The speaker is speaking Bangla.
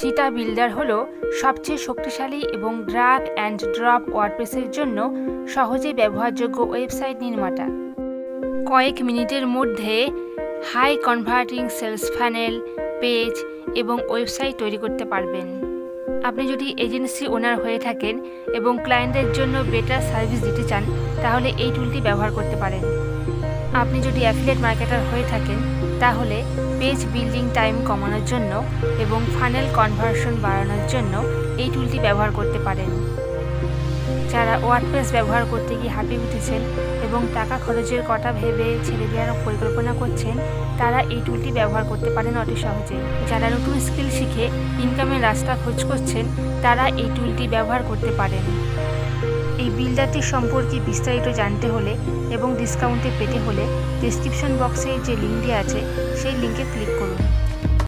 চিটা বিল্ডার হলো সবচেয়ে শক্তিশালী এবং ড্রাগ অ্যান্ড ড্রপ ওয়ার্ডপ্রেসের জন্য সহজেই ব্যবহারযোগ্য ওয়েবসাইট নির্মাতা। কয়েক মিনিটের মধ্যে high converting sales funnel page এবং ওয়েবসাইট তৈরি করতে পারবেন। আপনি যদি এজেন্সি ওনার হয়ে থাকেন এবং ক্লায়েন্টদের জন্য বেটার সার্ভিস দিতে চান, তাহলে এই টুলটি ব্যবহার করতে পারেন। আপনি যদি অ্যাফিলিয়েট মার্কেটার হয়ে থাকেন, তাহলে পেজ বিল্ডিং টাইম কমানোর জন্য এবং ফানেল কনভার্সন বাড়ানোর জন্য এই টুলটি ব্যবহার করতে পারেন। যারা ওয়ার্ডপ্রেস ব্যবহার করতে গিয়ে হাঁপিয়ে উঠেছেন এবং টাকা খরচের কথা ভেবে ছেড়ে দেওয়ার পরিকল্পনা করছেন, তারা এই টুলটি ব্যবহার করতে পারেন অতি সহজে। যারা নতুন স্কিল শিখে ইনকামের রাস্তা খোঁজ করছেন, তারা এই টুলটি ব্যবহার করতে পারেন। বিল্ডারটি সম্পর্কে বিস্তারিত জানতে হলে এবং ডিসকাউন্টে পেতে হলে ডিসক্রিপশন বক্সে যে লিঙ্কটি আছে, সেই লিঙ্কে ক্লিক করুন।